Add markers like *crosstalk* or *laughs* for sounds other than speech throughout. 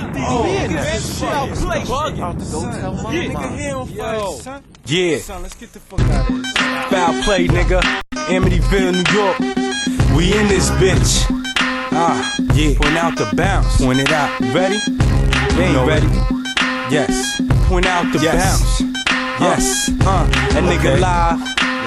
Oh, be in nigga, that. this Y'all shit is play. bugging. Out Son, don't tell my yeah, nigga, he on fire, Yo. son. Yeah. Son, let's get the fuck out of this. Foul play, nigga. Amityville, New York. We in this bitch. Ah, yeah. Point out the bounce. Point it out. Ready? They ain't ready. Yes. Point out the bounce. Yes. Uh, that nigga live.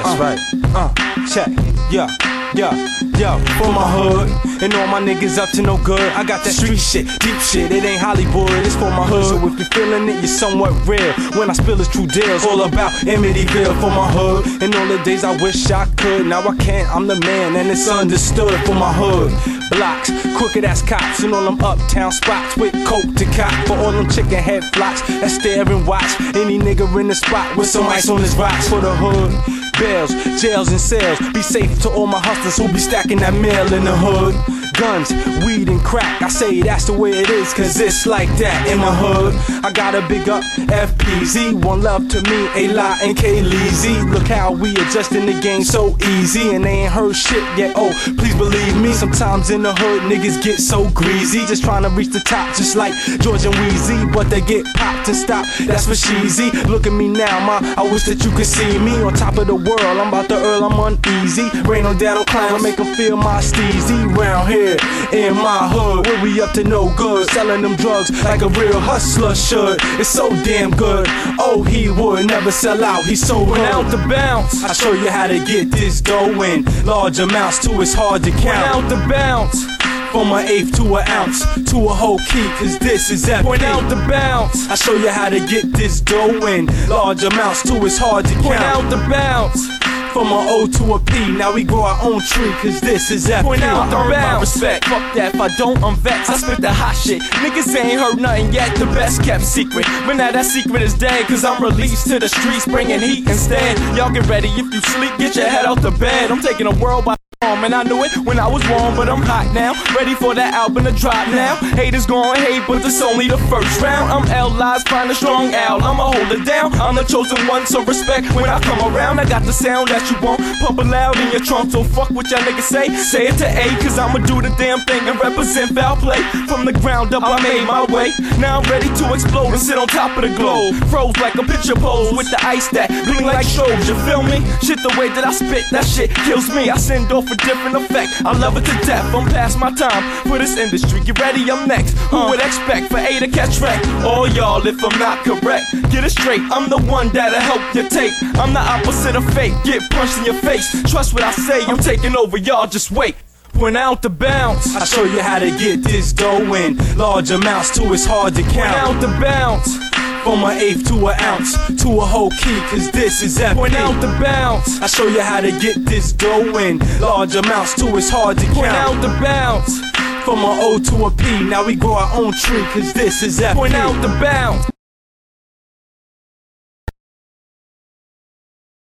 That's right. Uh, check. Yeah. Yeah, yeah, for my hood and all my niggas up to no good. I got that street shit, deep shit. It ain't Hollywood, it's for my hood. So if you're feeling it, you're somewhat real. When I spill, it's true deals. All about Amityville for my hood. And all the days I wish I could. Now I can't, I'm the man, and it's understood for my hood. Blocks, crooked ass cops, and all them uptown spots with coke to cop. For all them chicken head flocks that stare and watch. Any nigga in the spot with some ice on his rocks for the hood. Bells, jails, and cells. Be safe to all my hustlers who be stacking that mail in the hood. Guns, weed, and crack. I say that's the way it is, cause it's like that in my hood. I gotta big up FPZ. One love to me, A lot and K Leezy. Look how we adjusting the game so easy, and they ain't heard shit yet. Oh, please believe me. Sometimes in the hood, niggas get so greasy. Just trying to reach the top, just like George and Weezy. But they get popped and stop. That's for cheesy. Look at me now, ma. I wish that you could see me on top of the world. I'm about to earl, I'm uneasy. Rain on down, I'm clown, make them feel my steezy. Round here *laughs* in my hood, where we up to no good. Selling them drugs like a real hustler should. It's so damn good. Oh, he would never sell out. He's so good. out the bounce. I show you how to get this dough in large amounts too. It's hard to count. out the bounce. From an eighth to an ounce to a whole key, cause this is epic. Point out the bounce. I show you how to get this dough in large amounts too. It's hard to count. Point out the bounce. From an O to a P, now we grow our own tree, cause this is epic. Point out the bounce. respect. Fuck that, if I don't, I'm vexed. I spit the hot shit. Niggas ain't heard nothing yet, the best kept secret. But now that secret is dead, cause I'm released to the streets, bringing heat instead. Y'all get ready, if you sleep, get your head out the bed. I'm taking the world by and I knew it when I was wrong, but I'm hot now. Ready for that album to drop now. Haters gon' hate, but it's only the first round. I'm L Lies, find a strong. I'ma hold it down. I'm the chosen one, so respect when I come around. I got the sound that you want, pump it loud in your trunk. So fuck what y'all niggas say. Say it to A, cause I'ma do the damn thing and represent foul play. From the ground up, I made my way. Now I'm ready to explode and sit on top of the globe. Froze like a picture pose with the ice that bling like strobes. You feel me? Shit, the way that I spit, that shit kills me. I send off a different effect. I love it to death. I'm past my time for this industry. Get ready, I'm next. Who would expect for A to catch wreck? All y'all, if I'm not correct, get it straight. I'm the one that'll help you take. I'm the opposite of fake. Get punched in your face. Trust what I say. I'm taking over. Y'all just wait. Point out the bounce. I show you how to get this dough in large amounts too. It's hard to count. Point out the bounce. From an eighth to an ounce to a whole key, cause this is epic. Point out the bounce. I show you how to get this in large amounts too. It's hard to count. Point out the bounce. From an O to a P, now we grow our own tree, cause this is epic. Point out the bounce.